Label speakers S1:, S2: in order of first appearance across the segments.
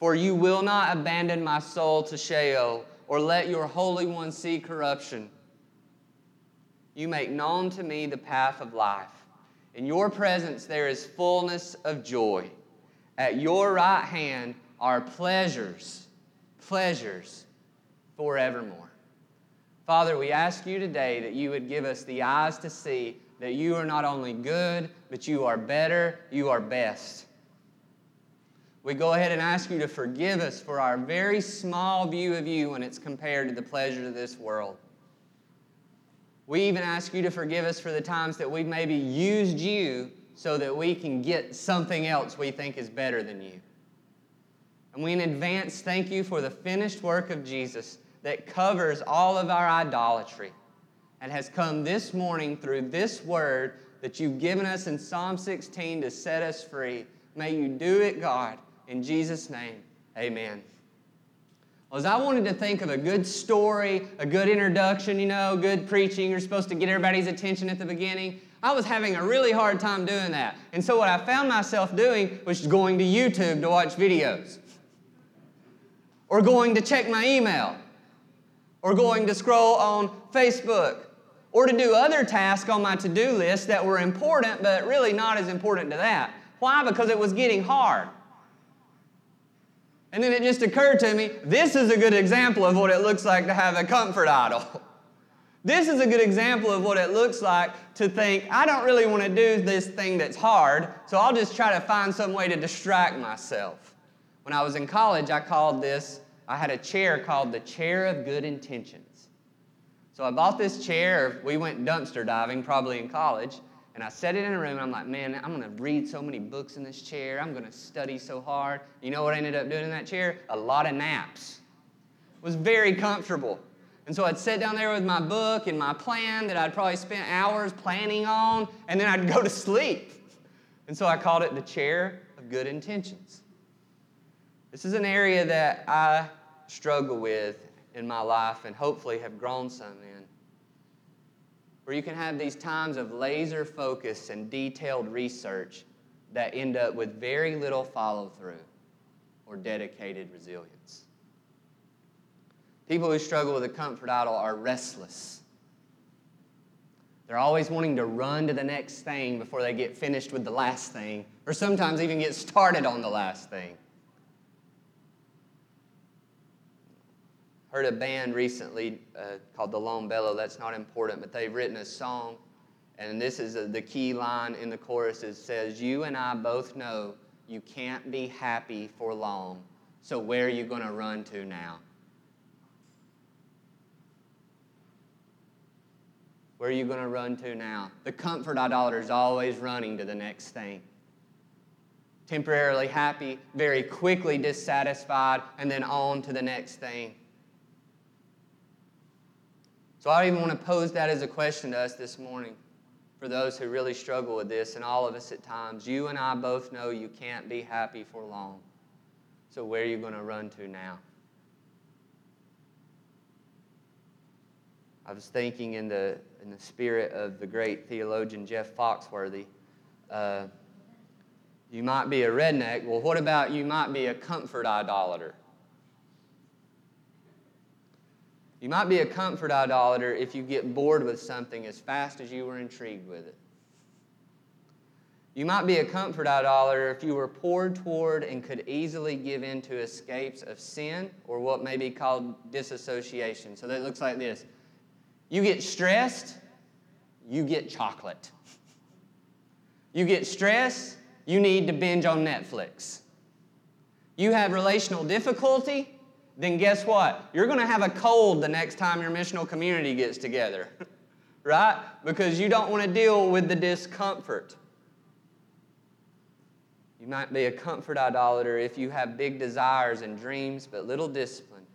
S1: For you will not abandon my soul to Sheol, or let your Holy One see corruption. You make known to me the path of life. In your presence there is fullness of joy. At your right hand are pleasures, pleasures forevermore. Father, we ask you today that you would give us the eyes to see that you are not only good, but you are better, you are best. We go ahead and ask you to forgive us for our very small view of you when it's compared to the pleasures of this world. We even ask you to forgive us for the times that we've maybe used you so that we can get something else we think is better than you. And we in advance thank you for the finished work of Jesus that covers all of our idolatry and has come this morning through this word that you've given us in Psalm 16 to set us free. May you do it, God. In Jesus' name, amen. Well, as I wanted to think of a good story, a good introduction, you know, good preaching, you're supposed to get everybody's attention at the beginning. I was having a really hard time doing that. And so what I found myself doing was going to YouTube to watch videos. Or going to check my email. Or going to scroll on Facebook. Or to do other tasks on my to-do list that were important, but really not as important to that. Why? Because it was getting hard. And then it just occurred to me this is a good example of what it looks like to have a comfort idol. This is a good example of what it looks like to think, I don't really want to do this thing that's hard, so I'll just try to find some way to distract myself. When I was in college, I called this, I had a chair called the Chair of Good Intentions. So I bought this chair, we went dumpster diving probably in college, and I set it in a room, and I'm like, man, I'm to read so many books in this chair. I'm to study so hard. You know what I ended up doing in that chair? A lot of naps. It was very comfortable. And so I'd sit down there with my book and my plan that I'd probably spent hours planning on, and then I'd go to sleep. And so I called it the chair of good intentions. This is an area that I struggle with in my life and hopefully have grown some where you can have these times of laser focus and detailed research that end up with very little follow through or dedicated resilience. People who struggle with a comfort idol are restless. They're always wanting to run to the next thing before they get finished with the last thing, or sometimes even get started on the last thing. Heard a band recently uh, called the Lone Bellow. That's not important, but they've written a song, and this is a, the key line in the chorus. It says, "You and I both know you can't be happy for long. So where are you going to run to now?" Where are you going to run to now? The comfort idolater is always running to the next thing. Temporarily happy, very quickly dissatisfied, and then on to the next thing. So I even want to pose that as a question to us this morning for those who really struggle with this, and all of us at times. You and I both know you can't be happy for long. So where are you going to run to now? I was thinking in the, in the spirit of the great theologian Jeff Foxworthy. Uh, you might be a redneck. Well, what about you might be a comfort idolater? You might be a comfort idolater if you get bored with something as fast as you were intrigued with it. You might be a comfort idolater if you were poured toward and could easily give in to escapes of sin or what may be called disassociation. So that looks like this you get stressed, you get chocolate. You get stressed, you need to binge on Netflix. You have relational difficulty, then guess what? You're going to have a cold the next time your missional community gets together, right? Because you don't want to deal with the discomfort. You might be a comfort idolater if you have big desires and dreams but little discipline.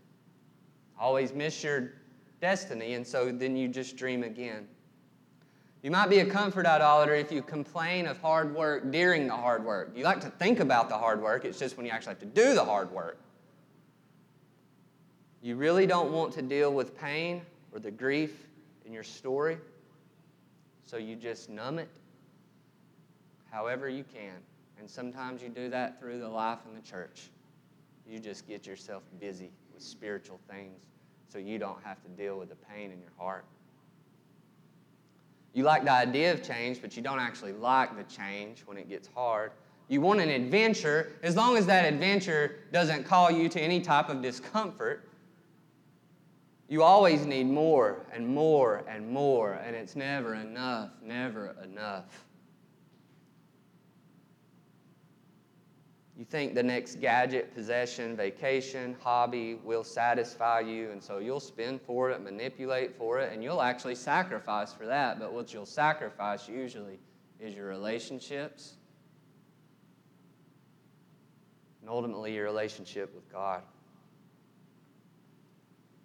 S1: Always miss your destiny, and so then you just dream again. You might be a comfort idolater if you complain of hard work during the hard work. You like to think about the hard work, it's just when you actually have to do the hard work. You really don't want to deal with pain or the grief in your story, so you just numb it however you can. And sometimes you do that through the life in the church. You just get yourself busy with spiritual things so you don't have to deal with the pain in your heart. You like the idea of change, but you don't actually like the change when it gets hard. You want an adventure as long as that adventure doesn't call you to any type of discomfort. You always need more and more and more, and it's never enough, never enough. You think the next gadget, possession, vacation, hobby will satisfy you, and so you'll spend for it, manipulate for it, and you'll actually sacrifice for that. But what you'll sacrifice usually is your relationships and ultimately your relationship with God.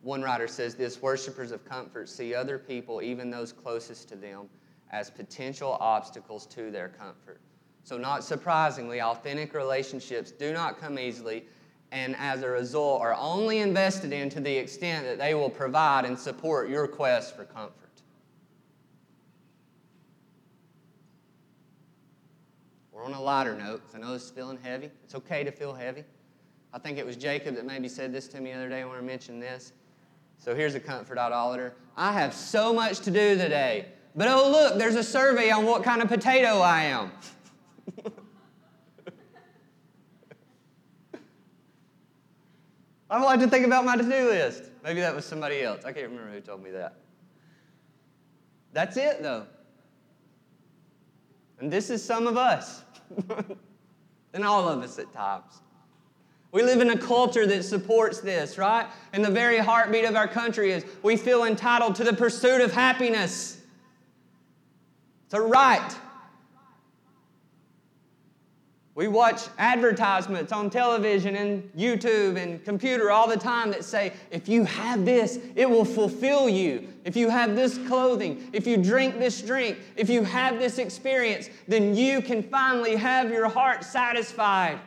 S1: One writer says this Worshippers of comfort see other people, even those closest to them, as potential obstacles to their comfort. So, not surprisingly, authentic relationships do not come easily, and as a result, are only invested in to the extent that they will provide and support your quest for comfort. We're on a lighter note, I know this is feeling heavy. It's okay to feel heavy. I think it was Jacob that maybe said this to me the other day when I mentioned this. So here's a comfort idolater. I have so much to do today, but oh, look, there's a survey on what kind of potato I am. I like to think about my to do list. Maybe that was somebody else. I can't remember who told me that. That's it, though. And this is some of us, and all of us at times. We live in a culture that supports this, right? And the very heartbeat of our country is we feel entitled to the pursuit of happiness. It's a right. We watch advertisements on television and YouTube and computer all the time that say, if you have this, it will fulfill you. If you have this clothing, if you drink this drink, if you have this experience, then you can finally have your heart satisfied.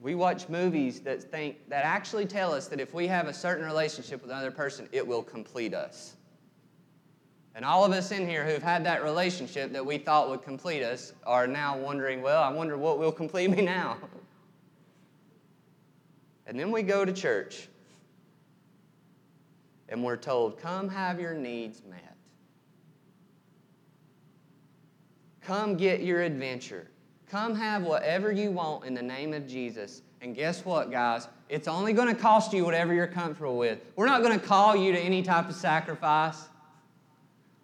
S1: We watch movies that think that actually tell us that if we have a certain relationship with another person, it will complete us. And all of us in here who've had that relationship that we thought would complete us are now wondering, well, I wonder what will complete me now. And then we go to church and we're told, come have your needs met. Come get your adventure. Come have whatever you want in the name of Jesus. And guess what, guys? It's only going to cost you whatever you're comfortable with. We're not going to call you to any type of sacrifice.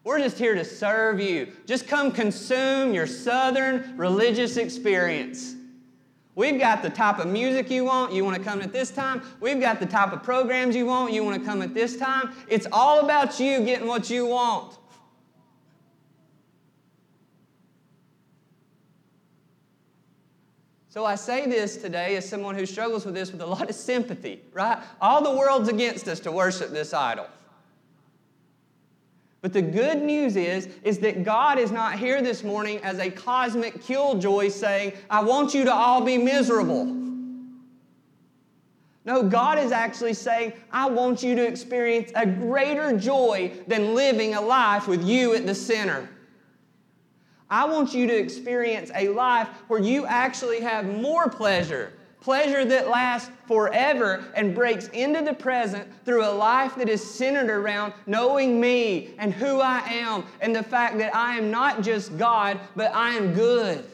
S1: We're just here to serve you. Just come consume your southern religious experience. We've got the type of music you want. You want to come at this time. We've got the type of programs you want. You want to come at this time. It's all about you getting what you want. So I say this today as someone who struggles with this with a lot of sympathy, right? All the world's against us to worship this idol. But the good news is, is that God is not here this morning as a cosmic killjoy saying, I want you to all be miserable. No, God is actually saying, I want you to experience a greater joy than living a life with you at the center. I want you to experience a life where you actually have more pleasure, pleasure that lasts forever and breaks into the present through a life that is centered around knowing me and who I am and the fact that I am not just God, but I am good.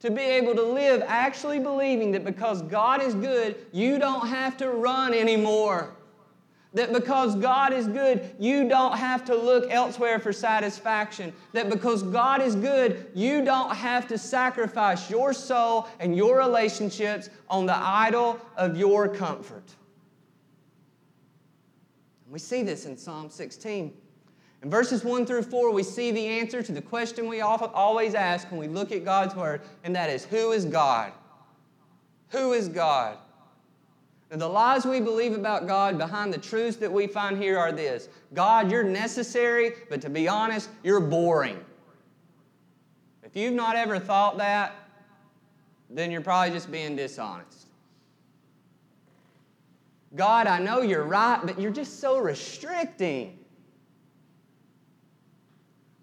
S1: To be able to live actually believing that because God is good, you don't have to run anymore. That because God is good, you don't have to look elsewhere for satisfaction. That because God is good, you don't have to sacrifice your soul and your relationships on the idol of your comfort. We see this in Psalm 16. In verses 1 through 4, we see the answer to the question we always ask when we look at God's Word, and that is Who is God? Who is God? And the lies we believe about God behind the truths that we find here are this God, you're necessary, but to be honest, you're boring. If you've not ever thought that, then you're probably just being dishonest. God, I know you're right, but you're just so restricting.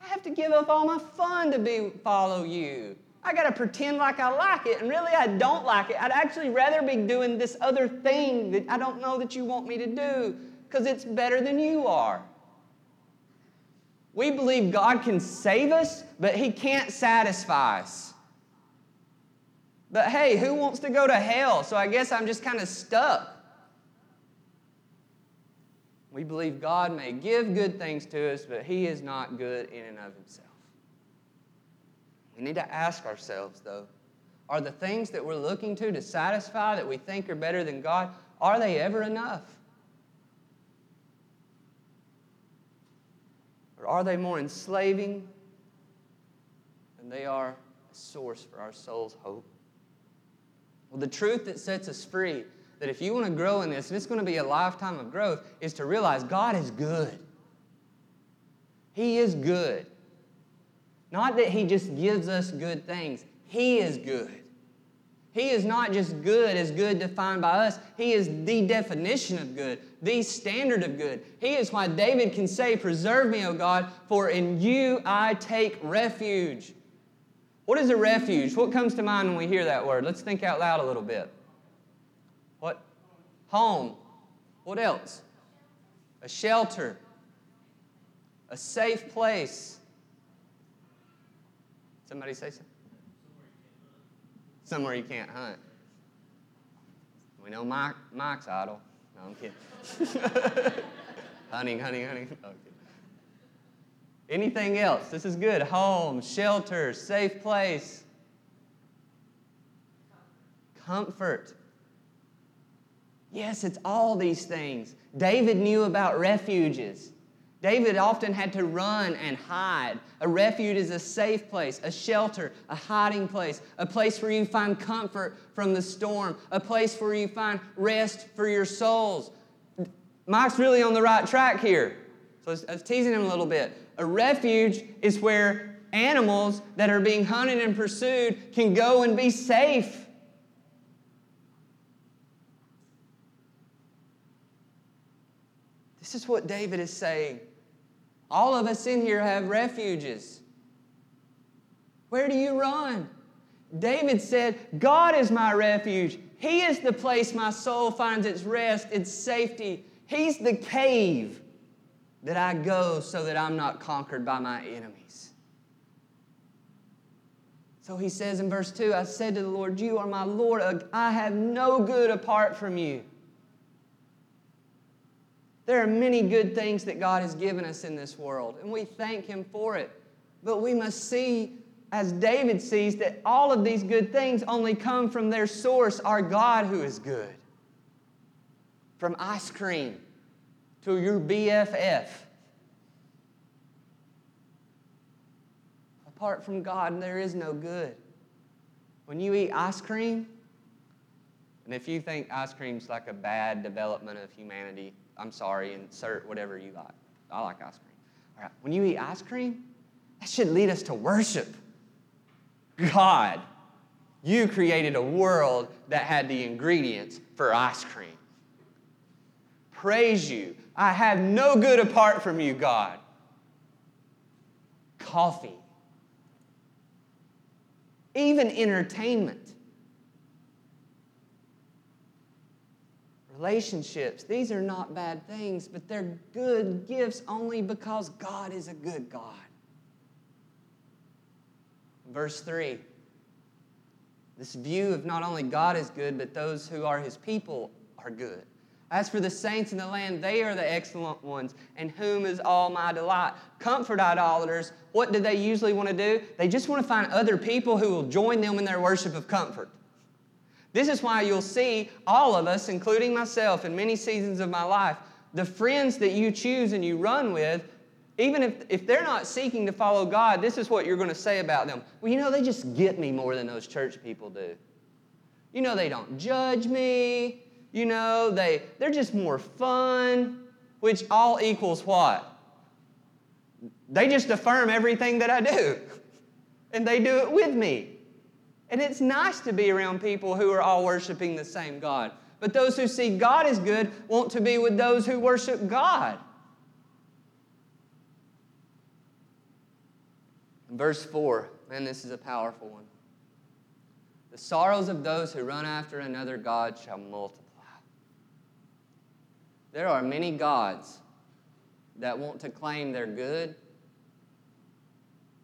S1: I have to give up all my fun to be follow you. I got to pretend like I like it, and really I don't like it. I'd actually rather be doing this other thing that I don't know that you want me to do because it's better than you are. We believe God can save us, but He can't satisfy us. But hey, who wants to go to hell? So I guess I'm just kind of stuck. We believe God may give good things to us, but He is not good in and of Himself. We need to ask ourselves, though, are the things that we're looking to to satisfy that we think are better than God, are they ever enough? Or are they more enslaving than they are a source for our soul's hope? Well, the truth that sets us free, that if you want to grow in this, and it's going to be a lifetime of growth, is to realize God is good. He is good. Not that He just gives us good things, He is good. He is not just good as good defined by us. He is the definition of good, the standard of good. He is why David can say, Preserve me, O God, for in you I take refuge. What is a refuge? What comes to mind when we hear that word? Let's think out loud a little bit. What? Home. What else? A shelter. A safe place. Somebody say something? Somewhere you can't hunt. We know Mike, Mike's idol. No, I'm kidding. hunting, hunting, hunting. Okay. Anything else? This is good. Home, shelter, safe place. Comfort. Yes, it's all these things. David knew about refuges. David often had to run and hide. A refuge is a safe place, a shelter, a hiding place, a place where you find comfort from the storm, a place where you find rest for your souls. Mike's really on the right track here. So I was teasing him a little bit. A refuge is where animals that are being hunted and pursued can go and be safe. This is what David is saying. All of us in here have refuges. Where do you run? David said, God is my refuge. He is the place my soul finds its rest, its safety. He's the cave that I go so that I'm not conquered by my enemies. So he says in verse 2 I said to the Lord, You are my Lord. I have no good apart from you. There are many good things that God has given us in this world, and we thank Him for it. But we must see, as David sees, that all of these good things only come from their source, our God who is good. From ice cream to your BFF. Apart from God, there is no good. When you eat ice cream, and if you think ice cream's like a bad development of humanity, I'm sorry, insert whatever you like. I like ice cream. All right, when you eat ice cream, that should lead us to worship. God, you created a world that had the ingredients for ice cream. Praise you. I have no good apart from you, God. Coffee. Even entertainment. Relationships. These are not bad things, but they're good gifts only because God is a good God. Verse 3 this view of not only God is good, but those who are his people are good. As for the saints in the land, they are the excellent ones, in whom is all my delight. Comfort idolaters, what do they usually want to do? They just want to find other people who will join them in their worship of comfort. This is why you'll see all of us, including myself, in many seasons of my life, the friends that you choose and you run with, even if, if they're not seeking to follow God, this is what you're going to say about them. Well, you know, they just get me more than those church people do. You know, they don't judge me. You know, they, they're just more fun, which all equals what? They just affirm everything that I do, and they do it with me. And it's nice to be around people who are all worshiping the same God. But those who see God as good want to be with those who worship God. Verse 4, man, this is a powerful one. The sorrows of those who run after another God shall multiply. There are many gods that want to claim they're good,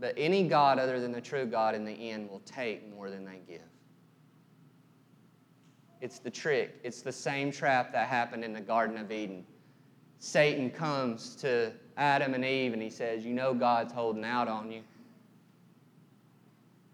S1: but any God other than the true God in the end will take more than they give. It's the trick. It's the same trap that happened in the Garden of Eden. Satan comes to Adam and Eve and he says, You know God's holding out on you.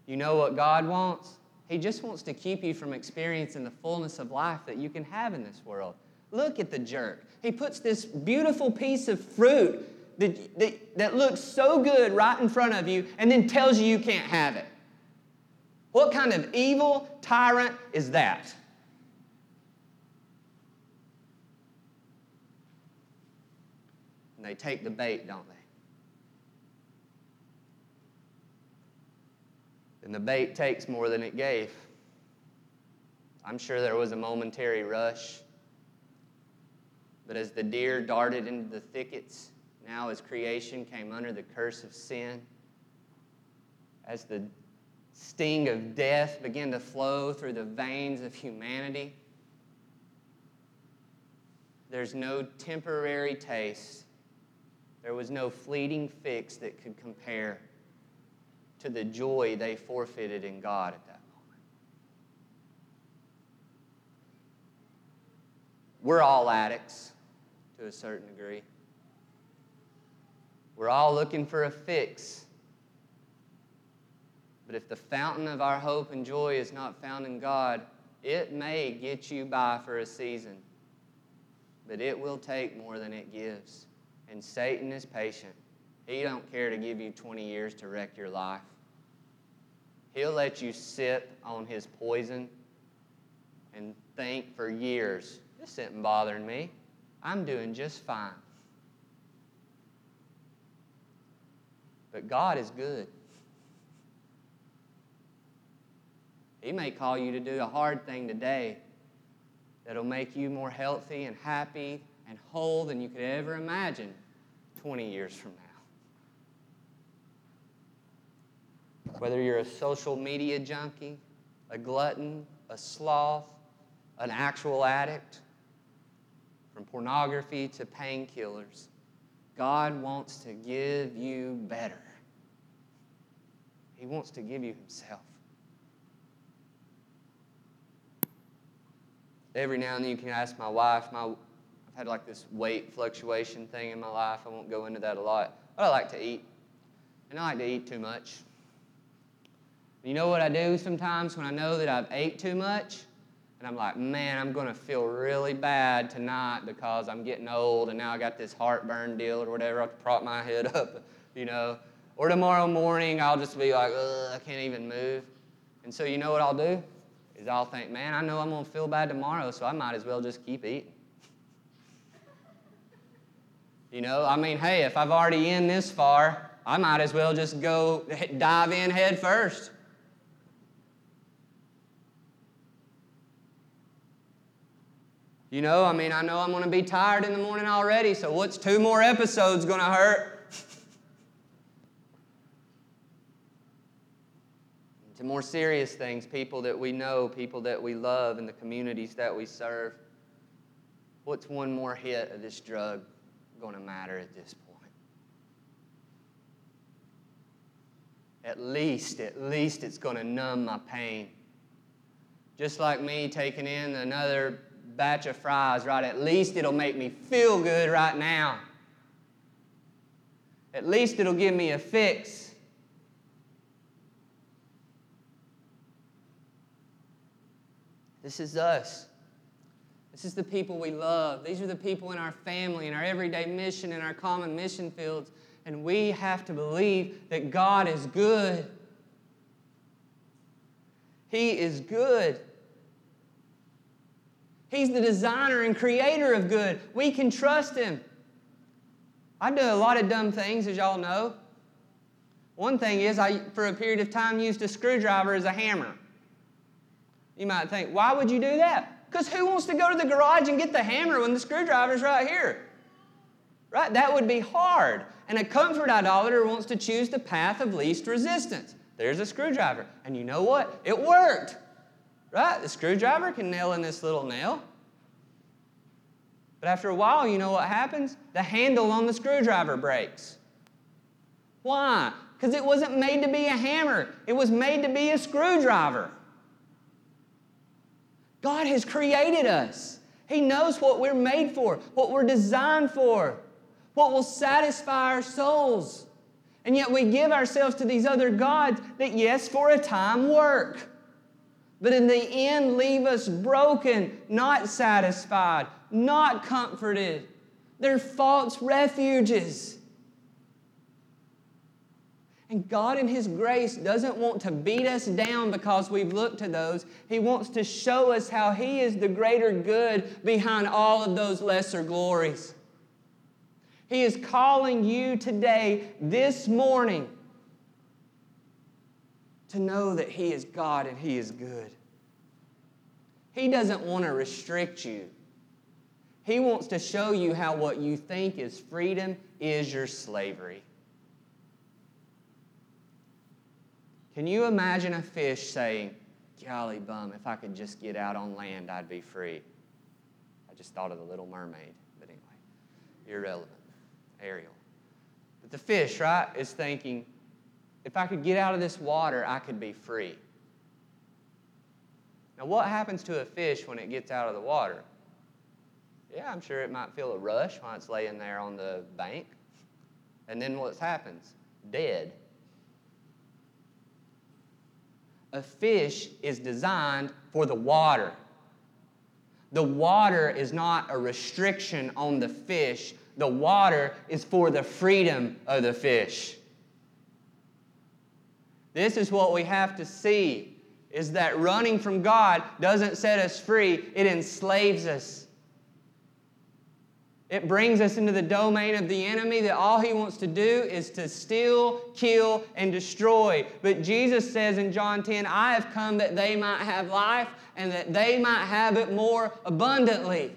S1: You know what God wants? He just wants to keep you from experiencing the fullness of life that you can have in this world. Look at the jerk. He puts this beautiful piece of fruit that, that, that looks so good right in front of you and then tells you you can't have it. What kind of evil tyrant is that? And they take the bait, don't they? And the bait takes more than it gave. I'm sure there was a momentary rush. But as the deer darted into the thickets, now, as creation came under the curse of sin, as the sting of death began to flow through the veins of humanity, there's no temporary taste. There was no fleeting fix that could compare to the joy they forfeited in God at that moment. We're all addicts to a certain degree. We're all looking for a fix. But if the fountain of our hope and joy is not found in God, it may get you by for a season, but it will take more than it gives. And Satan is patient. He don't care to give you 20 years to wreck your life. He'll let you sip on his poison and think for years, this isn't bothering me. I'm doing just fine. But God is good. He may call you to do a hard thing today that'll make you more healthy and happy and whole than you could ever imagine 20 years from now. Whether you're a social media junkie, a glutton, a sloth, an actual addict, from pornography to painkillers, God wants to give you better. He wants to give you Himself. Every now and then you can ask my wife, my, I've had like this weight fluctuation thing in my life. I won't go into that a lot. But I like to eat. And I like to eat too much. You know what I do sometimes when I know that I've ate too much? And I'm like, man, I'm going to feel really bad tonight because I'm getting old and now I got this heartburn deal or whatever. I have to prop my head up, you know. Or tomorrow morning, I'll just be like, I can't even move. And so, you know what I'll do? Is I'll think, man, I know I'm going to feel bad tomorrow, so I might as well just keep eating. you know, I mean, hey, if I've already in this far, I might as well just go dive in head first. You know, I mean, I know I'm going to be tired in the morning already, so what's two more episodes going to hurt? to more serious things, people that we know, people that we love, and the communities that we serve. what's one more hit of this drug going to matter at this point? At least, at least it's going to numb my pain. Just like me taking in another batch of fries, right? At least it'll make me feel good right now. At least it'll give me a fix. This is us. This is the people we love. These are the people in our family, in our everyday mission, in our common mission fields. And we have to believe that God is good. He is good. He's the designer and creator of good. We can trust Him. I do a lot of dumb things, as y'all know. One thing is, I, for a period of time, used a screwdriver as a hammer. You might think, why would you do that? Because who wants to go to the garage and get the hammer when the screwdriver's right here? Right? That would be hard. And a comfort idolater wants to choose the path of least resistance. There's a screwdriver. And you know what? It worked. Right? The screwdriver can nail in this little nail. But after a while, you know what happens? The handle on the screwdriver breaks. Why? Because it wasn't made to be a hammer, it was made to be a screwdriver. God has created us. He knows what we're made for, what we're designed for, what will satisfy our souls. And yet we give ourselves to these other gods that, yes, for a time work, but in the end leave us broken, not satisfied, not comforted. They're false refuges. And God, in His grace, doesn't want to beat us down because we've looked to those. He wants to show us how He is the greater good behind all of those lesser glories. He is calling you today, this morning, to know that He is God and He is good. He doesn't want to restrict you. He wants to show you how what you think is freedom is your slavery. Can you imagine a fish saying, Golly bum, if I could just get out on land, I'd be free? I just thought of the little mermaid, but anyway, irrelevant. Ariel. But the fish, right, is thinking, if I could get out of this water, I could be free. Now, what happens to a fish when it gets out of the water? Yeah, I'm sure it might feel a rush while it's laying there on the bank. And then what happens? Dead. A fish is designed for the water. The water is not a restriction on the fish, the water is for the freedom of the fish. This is what we have to see is that running from God doesn't set us free, it enslaves us. It brings us into the domain of the enemy that all he wants to do is to steal, kill, and destroy. But Jesus says in John 10, I have come that they might have life and that they might have it more abundantly.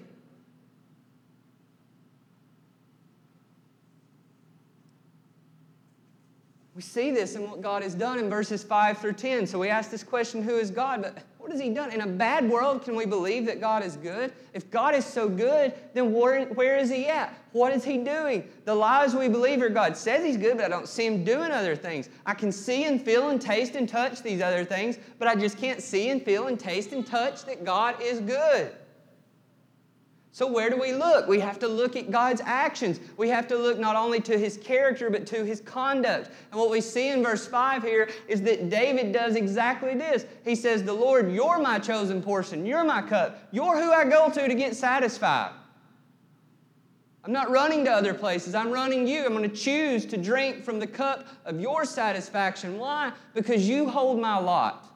S1: We see this in what God has done in verses 5 through 10. So we ask this question who is God? But what has He done? In a bad world, can we believe that God is good? If God is so good, then where, where is He at? What is He doing? The lies we believe are God says He's good, but I don't see Him doing other things. I can see and feel and taste and touch these other things, but I just can't see and feel and taste and touch that God is good. So, where do we look? We have to look at God's actions. We have to look not only to his character, but to his conduct. And what we see in verse 5 here is that David does exactly this. He says, The Lord, you're my chosen portion. You're my cup. You're who I go to to get satisfied. I'm not running to other places. I'm running you. I'm going to choose to drink from the cup of your satisfaction. Why? Because you hold my lot.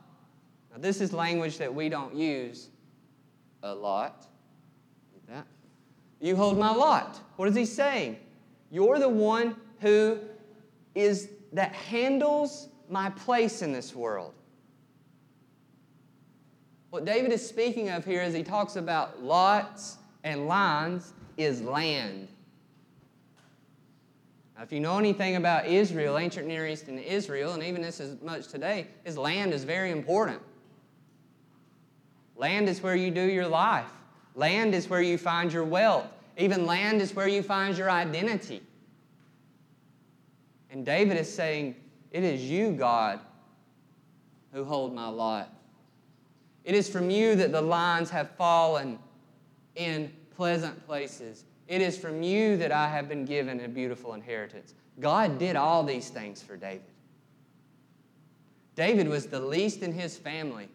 S1: Now, this is language that we don't use a lot. You hold my lot. What is he saying? You're the one who is that handles my place in this world. What David is speaking of here as he talks about lots and lines is land. Now, if you know anything about Israel, ancient Near East and Israel, and even this as much today, is land is very important. Land is where you do your life. Land is where you find your wealth. Even land is where you find your identity. And David is saying, It is you, God, who hold my lot. It is from you that the lines have fallen in pleasant places. It is from you that I have been given a beautiful inheritance. God did all these things for David. David was the least in his family.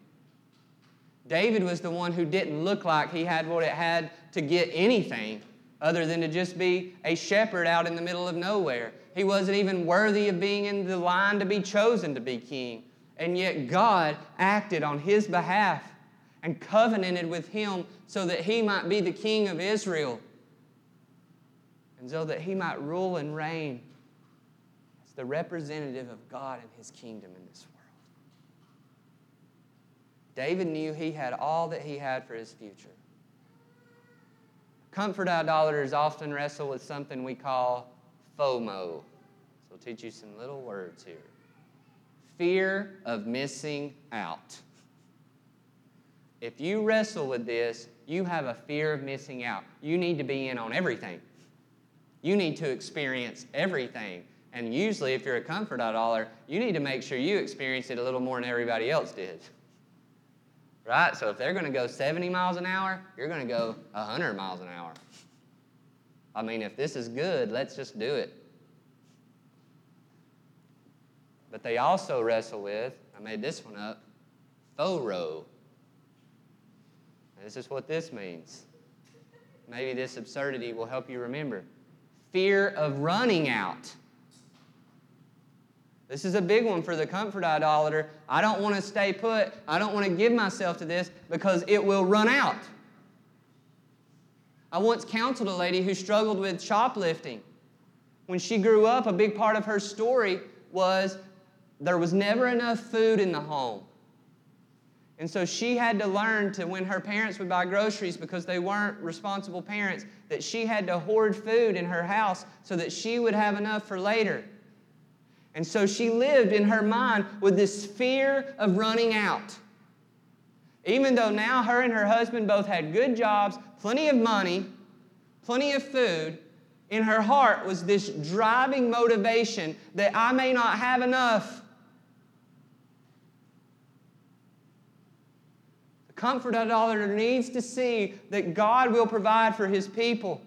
S1: David was the one who didn't look like he had what it had to get anything other than to just be a shepherd out in the middle of nowhere. He wasn't even worthy of being in the line to be chosen to be king. And yet God acted on his behalf and covenanted with him so that he might be the king of Israel and so that he might rule and reign as the representative of God and his kingdom in this world. David knew he had all that he had for his future. Comfort idolaters often wrestle with something we call FOMO. So I'll teach you some little words here fear of missing out. If you wrestle with this, you have a fear of missing out. You need to be in on everything. You need to experience everything. And usually, if you're a comfort idolater, you need to make sure you experience it a little more than everybody else did. Right? So if they're going to go 70 miles an hour, you're going to go 100 miles an hour. I mean, if this is good, let's just do it. But they also wrestle with, I made this one up, FORO. This is what this means. Maybe this absurdity will help you remember. Fear of running out. This is a big one for the comfort idolater. I don't want to stay put. I don't want to give myself to this because it will run out. I once counseled a lady who struggled with shoplifting. When she grew up, a big part of her story was there was never enough food in the home. And so she had to learn to, when her parents would buy groceries because they weren't responsible parents, that she had to hoard food in her house so that she would have enough for later. And so she lived in her mind with this fear of running out. Even though now her and her husband both had good jobs, plenty of money, plenty of food, in her heart was this driving motivation that I may not have enough. comfort idolater needs to see that God will provide for his people.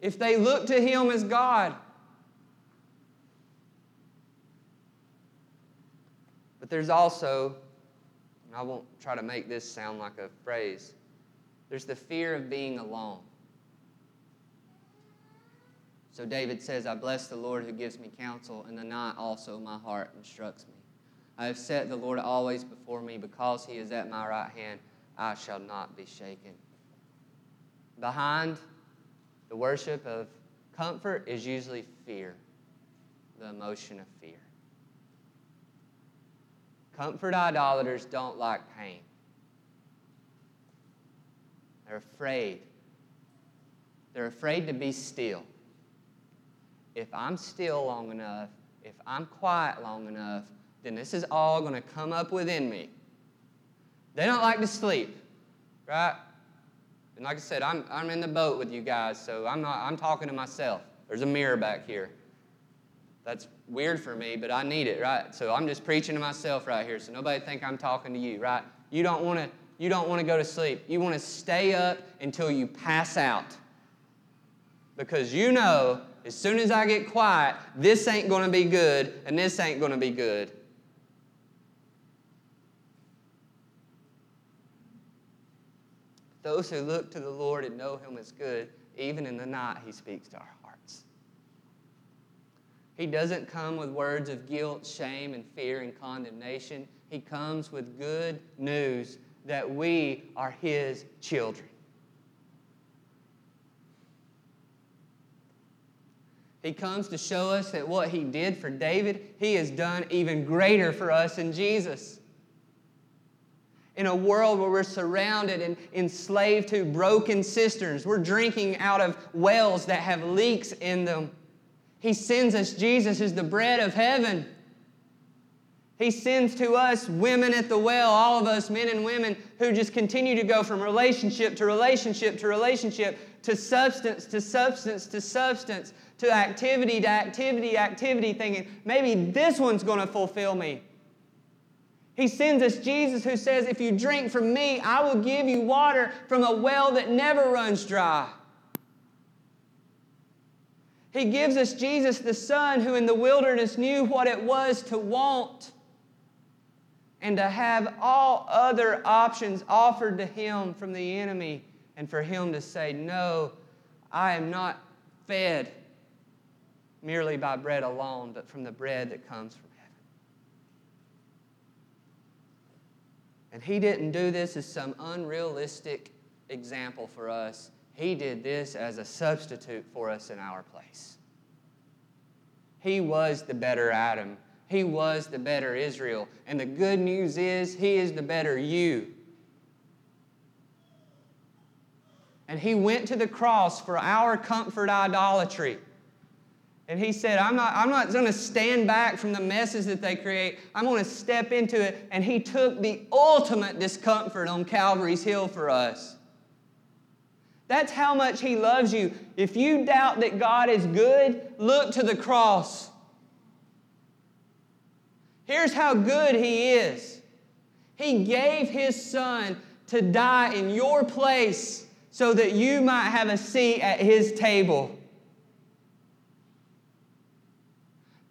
S1: If they look to him as God, But there's also, I won't try to make this sound like a phrase, there's the fear of being alone. So David says, I bless the Lord who gives me counsel, and the night also my heart instructs me. I have set the Lord always before me. Because he is at my right hand, I shall not be shaken. Behind the worship of comfort is usually fear, the emotion of fear. Comfort idolaters don't like pain. They're afraid. They're afraid to be still. If I'm still long enough, if I'm quiet long enough, then this is all going to come up within me. They don't like to sleep, right? And like I said, I'm, I'm in the boat with you guys, so I'm, not, I'm talking to myself. There's a mirror back here. That's weird for me, but I need it, right? So I'm just preaching to myself right here, so nobody think I'm talking to you, right? You don't want to you don't want to go to sleep. You want to stay up until you pass out. Because you know, as soon as I get quiet, this ain't going to be good and this ain't going to be good. Those who look to the Lord and know Him as good, even in the night, He speaks to our. He doesn't come with words of guilt, shame, and fear and condemnation. He comes with good news that we are His children. He comes to show us that what He did for David, He has done even greater for us in Jesus in a world where we're surrounded and enslaved to broken cisterns. We're drinking out of wells that have leaks in them. He sends us Jesus as the bread of heaven. He sends to us women at the well, all of us men and women who just continue to go from relationship to relationship to relationship to substance to substance to substance to activity to activity, activity, thinking maybe this one's going to fulfill me. He sends us Jesus who says, If you drink from me, I will give you water from a well that never runs dry. He gives us Jesus, the Son, who in the wilderness knew what it was to want and to have all other options offered to him from the enemy, and for him to say, No, I am not fed merely by bread alone, but from the bread that comes from heaven. And he didn't do this as some unrealistic example for us. He did this as a substitute for us in our place. He was the better Adam. He was the better Israel. And the good news is, He is the better you. And He went to the cross for our comfort idolatry. And he said, I'm not, I'm not going to stand back from the messes that they create. I'm going to step into it. And he took the ultimate discomfort on Calvary's Hill for us. That's how much he loves you. If you doubt that God is good, look to the cross. Here's how good he is He gave his son to die in your place so that you might have a seat at his table.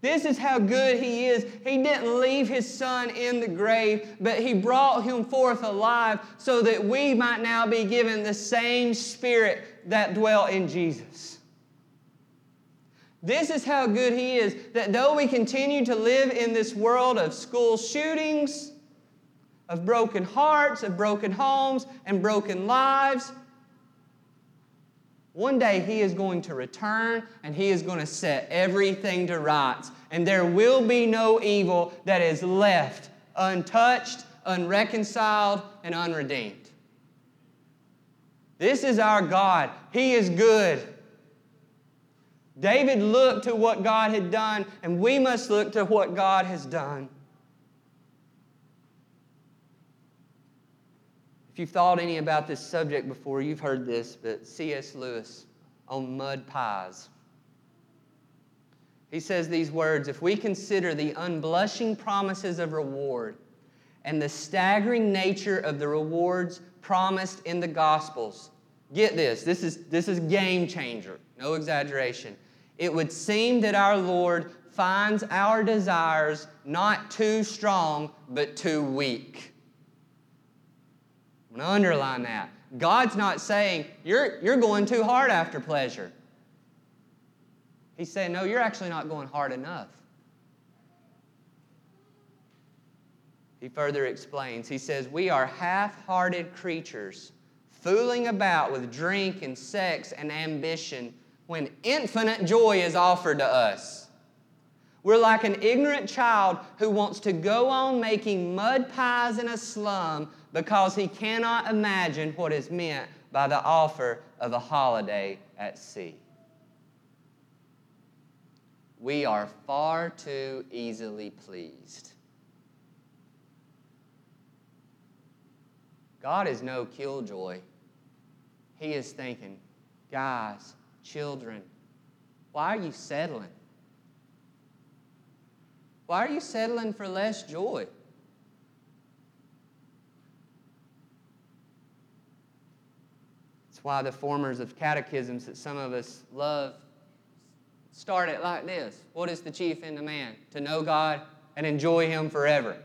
S1: This is how good He is. He didn't leave His Son in the grave, but He brought Him forth alive so that we might now be given the same Spirit that dwelt in Jesus. This is how good He is that though we continue to live in this world of school shootings, of broken hearts, of broken homes, and broken lives, one day he is going to return and he is going to set everything to rights. And there will be no evil that is left untouched, unreconciled, and unredeemed. This is our God. He is good. David looked to what God had done, and we must look to what God has done. If you've thought any about this subject before, you've heard this, but C.S. Lewis on mud pies. He says these words If we consider the unblushing promises of reward and the staggering nature of the rewards promised in the Gospels, get this, this is, this is game changer, no exaggeration. It would seem that our Lord finds our desires not too strong, but too weak. I'm going to underline that. God's not saying, you're, you're going too hard after pleasure. He's saying, no, you're actually not going hard enough. He further explains, he says, We are half hearted creatures, fooling about with drink and sex and ambition when infinite joy is offered to us. We're like an ignorant child who wants to go on making mud pies in a slum because he cannot imagine what is meant by the offer of a holiday at sea. We are far too easily pleased. God is no killjoy. He is thinking, guys, children, why are you settling? Why are you settling for less joy? Why the formers of catechisms that some of us love start it like this What is the chief end of man? To know God and enjoy Him forever.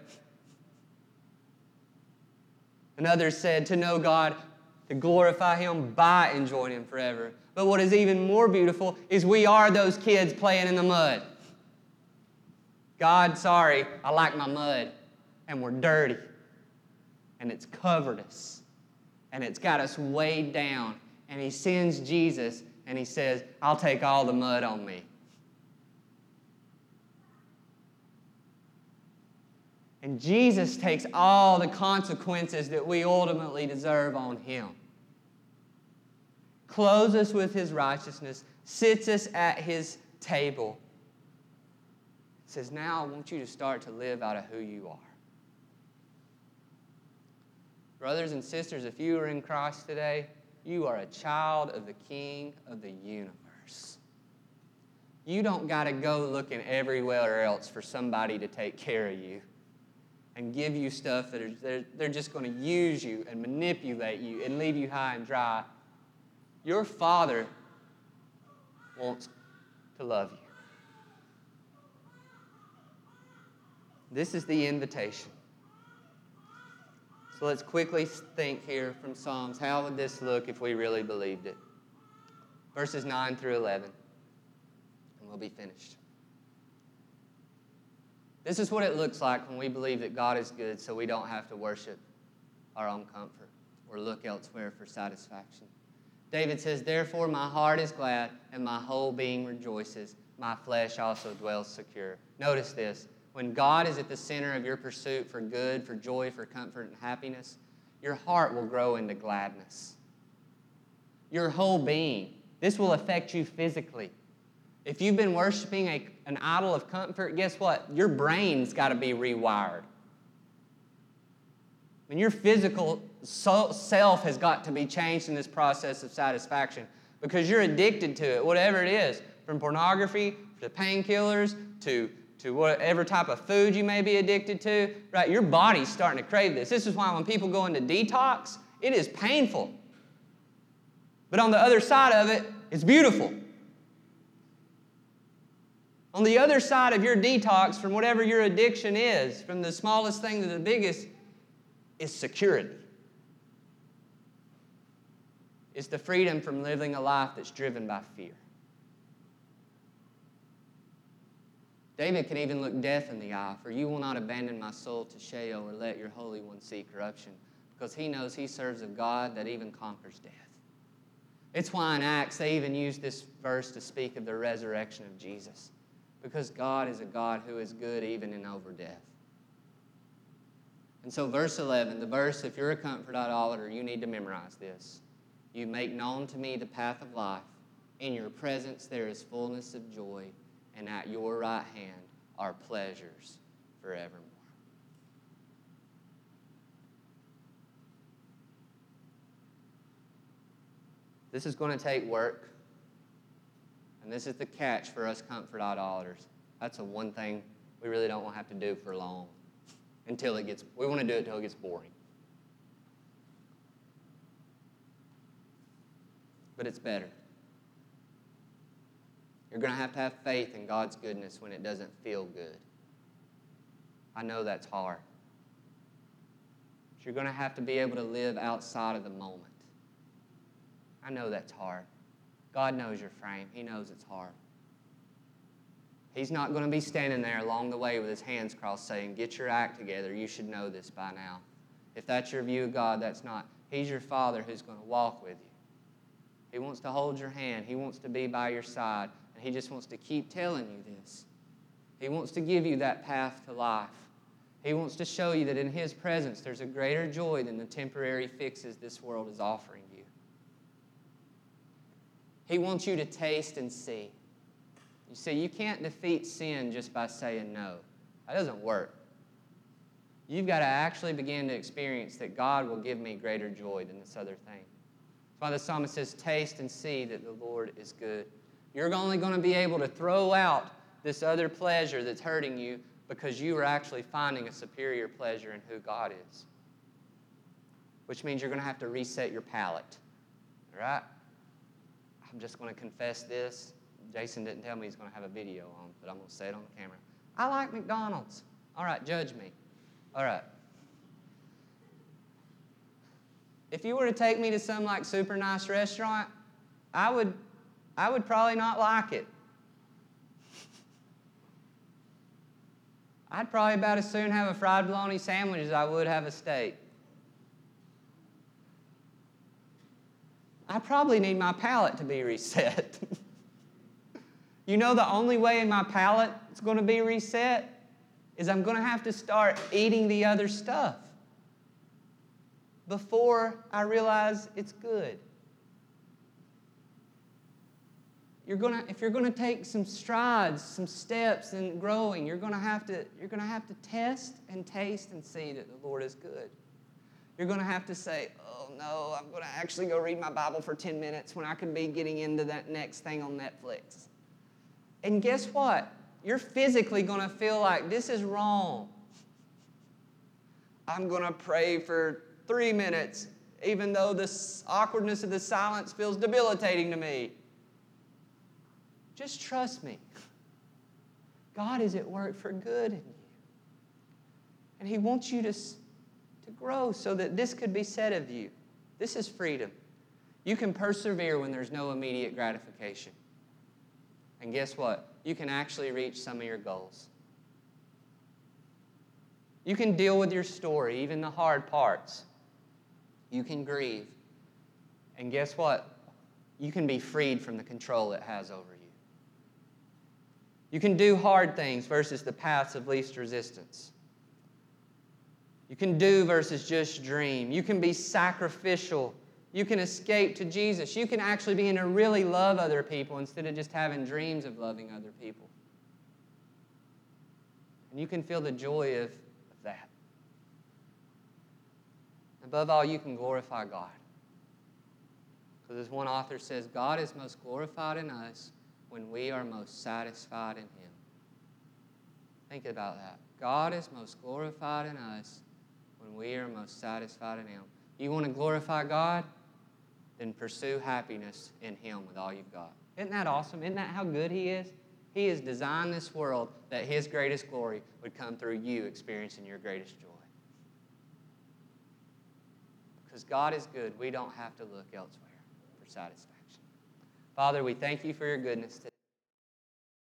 S1: Another said, To know God, to glorify Him by enjoying Him forever. But what is even more beautiful is we are those kids playing in the mud. God, sorry, I like my mud. And we're dirty. And it's covered us. And it's got us weighed down. And He sends Jesus and He says, I'll take all the mud on me. And Jesus takes all the consequences that we ultimately deserve on Him. Clothes us with His righteousness, sits us at His table says, Now I want you to start to live out of who you are. Brothers and sisters, if you are in Christ today, you are a child of the King of the universe. You don't got to go looking everywhere else for somebody to take care of you and give you stuff that are, they're, they're just going to use you and manipulate you and leave you high and dry. Your Father wants to love you. This is the invitation. So let's quickly think here from Psalms how would this look if we really believed it? Verses 9 through 11, and we'll be finished. This is what it looks like when we believe that God is good so we don't have to worship our own comfort or look elsewhere for satisfaction. David says, Therefore, my heart is glad and my whole being rejoices. My flesh also dwells secure. Notice this when God is at the center of your pursuit for good, for joy, for comfort, and happiness, your heart will grow into gladness. Your whole being. This will affect you physically. If you've been worshiping a, an idol of comfort, guess what? Your brain's got to be rewired. Mean, your physical self has got to be changed in this process of satisfaction because you're addicted to it, whatever it is, from pornography to painkillers to to whatever type of food you may be addicted to, right? Your body's starting to crave this. This is why when people go into detox, it is painful. But on the other side of it, it's beautiful. On the other side of your detox from whatever your addiction is, from the smallest thing to the biggest, is security. It's the freedom from living a life that's driven by fear. David can even look death in the eye, for you will not abandon my soul to Sheol or let your Holy One see corruption, because he knows he serves a God that even conquers death. It's why in Acts they even use this verse to speak of the resurrection of Jesus, because God is a God who is good even in over death. And so, verse 11, the verse, if you're a comfort idolater, you need to memorize this. You make known to me the path of life. In your presence there is fullness of joy and at your right hand are pleasures forevermore. This is going to take work. And this is the catch for us comfort idolaters. That's the one thing we really don't want to have to do for long until it gets, we want to do it until it gets boring. But it's better. You're going to have to have faith in God's goodness when it doesn't feel good. I know that's hard. But you're going to have to be able to live outside of the moment. I know that's hard. God knows your frame, He knows it's hard. He's not going to be standing there along the way with his hands crossed saying, Get your act together. You should know this by now. If that's your view of God, that's not. He's your Father who's going to walk with you. He wants to hold your hand, He wants to be by your side. He just wants to keep telling you this. He wants to give you that path to life. He wants to show you that in His presence there's a greater joy than the temporary fixes this world is offering you. He wants you to taste and see. You see, you can't defeat sin just by saying no. That doesn't work. You've got to actually begin to experience that God will give me greater joy than this other thing. That's why the psalmist says, Taste and see that the Lord is good. You're only going to be able to throw out this other pleasure that's hurting you because you are actually finding a superior pleasure in who God is. Which means you're going to have to reset your palate. All right? I'm just going to confess this. Jason didn't tell me he's going to have a video on, but I'm going to say it on the camera. I like McDonald's. All right, judge me. All right. If you were to take me to some like super nice restaurant, I would I would probably not like it. I'd probably about as soon have a fried bologna sandwich as I would have a steak. I probably need my palate to be reset. you know, the only way my palate is going to be reset is I'm going to have to start eating the other stuff before I realize it's good. You're gonna, if you're gonna take some strides, some steps in growing, you're gonna have to, you're gonna have to test and taste and see that the Lord is good. You're gonna have to say, oh no, I'm gonna actually go read my Bible for 10 minutes when I could be getting into that next thing on Netflix. And guess what? You're physically gonna feel like this is wrong. I'm gonna pray for three minutes, even though the awkwardness of the silence feels debilitating to me. Just trust me. God is at work for good in you. And He wants you to, to grow so that this could be said of you. This is freedom. You can persevere when there's no immediate gratification. And guess what? You can actually reach some of your goals. You can deal with your story, even the hard parts. You can grieve. And guess what? You can be freed from the control it has over you. You can do hard things versus the paths of least resistance. You can do versus just dream. You can be sacrificial. You can escape to Jesus. You can actually begin to really love other people instead of just having dreams of loving other people. And you can feel the joy of, of that. Above all, you can glorify God. Because as one author says, God is most glorified in us when we are most satisfied in Him. Think about that. God is most glorified in us when we are most satisfied in Him. You want to glorify God? Then pursue happiness in Him with all you've got. Isn't that awesome? Isn't that how good He is? He has designed this world that His greatest glory would come through you experiencing your greatest joy. Because God is good, we don't have to look elsewhere for satisfaction. Father, we thank you for your goodness today.